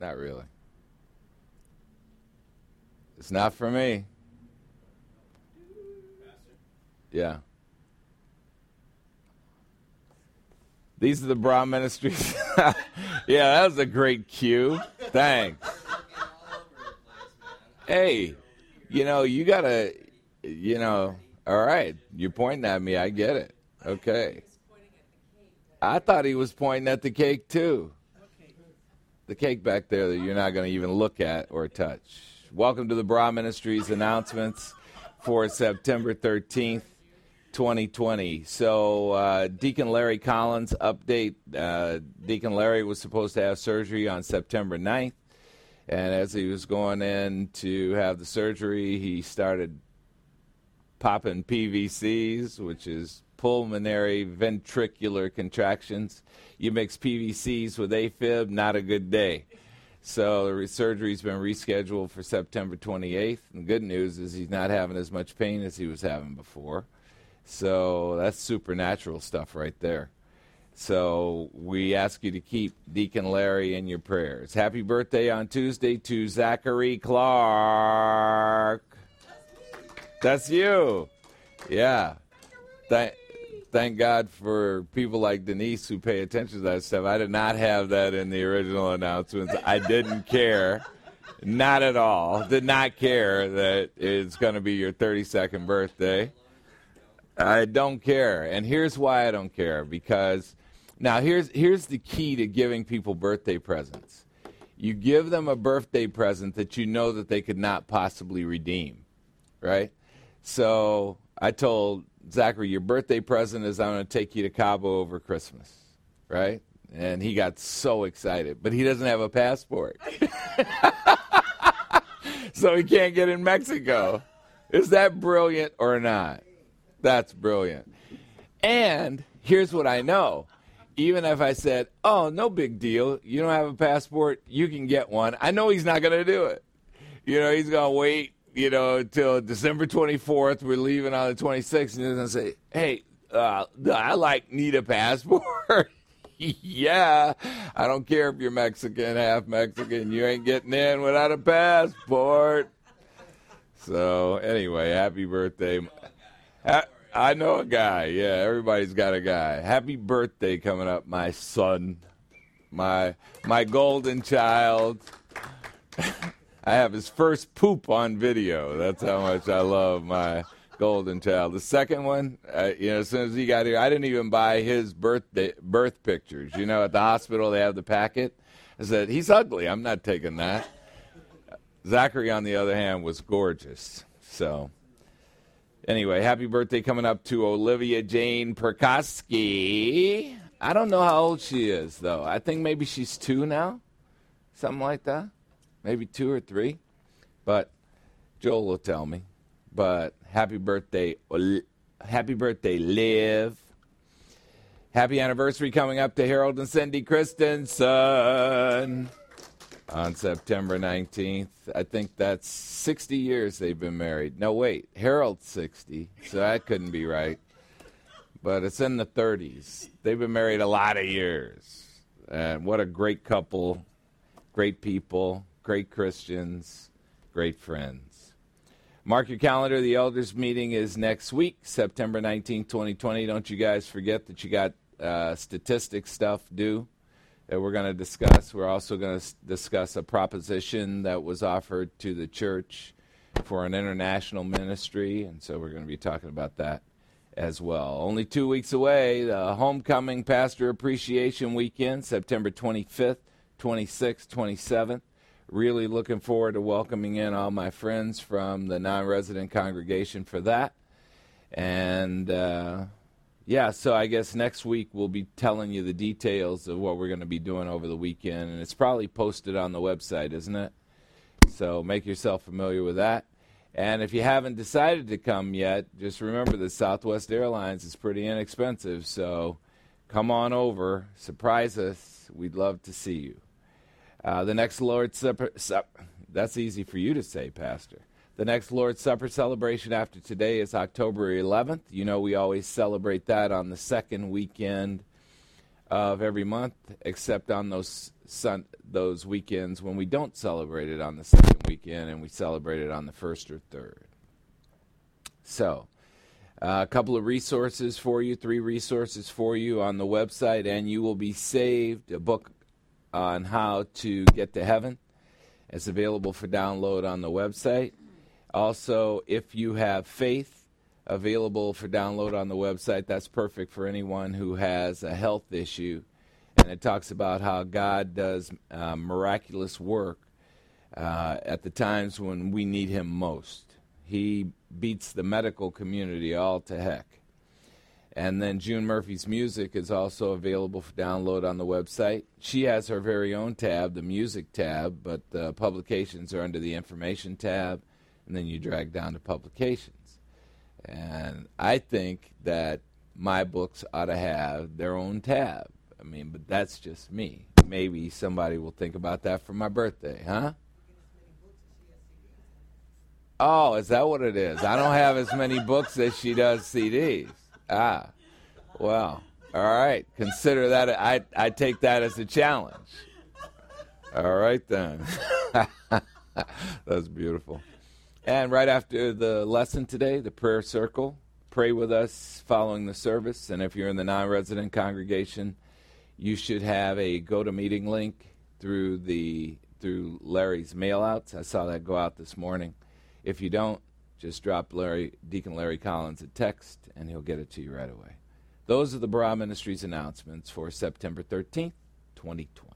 Not really. It's not for me. Yeah. These are the Barah ministries. yeah, that was a great cue. Thanks. Hey, you know, you got to, you know, all right, you're pointing at me. I get it. Okay. I thought he was pointing at the cake too. The cake back there that you're not going to even look at or touch. Welcome to the Barah Ministries announcements for September 13th. 2020. So, uh, Deacon Larry Collins update. Uh, Deacon Larry was supposed to have surgery on September 9th. And as he was going in to have the surgery, he started popping PVCs, which is pulmonary ventricular contractions. You mix PVCs with AFib, not a good day. So the surgery's been rescheduled for September 28th. And good news is he's not having as much pain as he was having before. So that's supernatural stuff right there. So we ask you to keep Deacon Larry in your prayers. Happy birthday on Tuesday to Zachary Clark. That's you. Yeah. Thank, thank God for people like Denise who pay attention to that stuff. I did not have that in the original announcements. I didn't care. Not at all. Did not care that it's going to be your 32nd birthday. I don't care. And here's why I don't care because now here's here's the key to giving people birthday presents. You give them a birthday present that you know that they could not possibly redeem. Right? So I told Zachary, your birthday present is I'm going to take you to Cabo over Christmas. Right? And he got so excited, but he doesn't have a passport. so he can't get in Mexico. Is that brilliant or not? That's brilliant. And here's what I know. Even if I said, oh, no big deal, you don't have a passport, you can get one, I know he's not going to do it. You know, he's going to wait, you know, until December 24th. We're leaving on the 26th, and going to say, hey, uh, I like need a passport. yeah, I don't care if you're Mexican, half Mexican, you ain't getting in without a passport. So, anyway, happy birthday. I know a guy. Yeah, everybody's got a guy. Happy birthday coming up, my son, my my golden child. I have his first poop on video. That's how much I love my golden child. The second one, uh, you know, as soon as he got here, I didn't even buy his birthday birth pictures. You know, at the hospital they have the packet. I said he's ugly. I'm not taking that. Zachary, on the other hand, was gorgeous. So Anyway, happy birthday coming up to Olivia Jane Perkosky. I don't know how old she is, though. I think maybe she's two now, something like that. Maybe two or three. But Joel will tell me. But happy birthday, happy birthday, Liv. Happy anniversary coming up to Harold and Cindy Christensen on September 19th. I think that's 60 years they've been married. No, wait, Harold's 60, so that couldn't be right. But it's in the 30s. They've been married a lot of years. And what a great couple, great people, great Christians, great friends. Mark your calendar. The elders meeting is next week, September 19, 2020. Don't you guys forget that you got uh, statistics stuff due that we're going to discuss. We're also going to discuss a proposition that was offered to the church for an international ministry, and so we're going to be talking about that as well. Only two weeks away, the Homecoming Pastor Appreciation Weekend, September 25th, 26th, 27th. Really looking forward to welcoming in all my friends from the non resident congregation for that. And uh, yeah, so I guess next week we'll be telling you the details of what we're going to be doing over the weekend, and it's probably posted on the website, isn't it? So make yourself familiar with that. And if you haven't decided to come yet, just remember that Southwest Airlines is pretty inexpensive, so come on over, surprise us. We'd love to see you. Uh, the next Lord's Supper, that's easy for you to say, Pastor. The next Lord's Supper celebration after today is October 11th. You know, we always celebrate that on the second weekend of every month, except on those sun, those weekends when we don't celebrate it on the second weekend and we celebrate it on the first or third. So, uh, a couple of resources for you, three resources for you on the website, and you will be saved. A book on how to get to heaven. It's available for download on the website. Also, if you have faith, available for download on the website. That's perfect for anyone who has a health issue. And it talks about how God does uh, miraculous work uh, at the times when we need Him most. He beats the medical community all to heck. And then June Murphy's music is also available for download on the website. She has her very own tab, the music tab, but the publications are under the information tab, and then you drag down to publications. And I think that my books ought to have their own tab. I mean, but that's just me. Maybe somebody will think about that for my birthday, huh? Oh, is that what it is? I don't have as many books as she does CDs. Ah, well, all right. Consider that. I I take that as a challenge. All right then. That's beautiful. And right after the lesson today, the prayer circle. Pray with us following the service. And if you're in the non-resident congregation, you should have a GoToMeeting link through the through Larry's mailouts. I saw that go out this morning. If you don't, just drop Larry, Deacon Larry Collins a text, and he'll get it to you right away. Those are the Barah Ministries announcements for September 13th, 2020.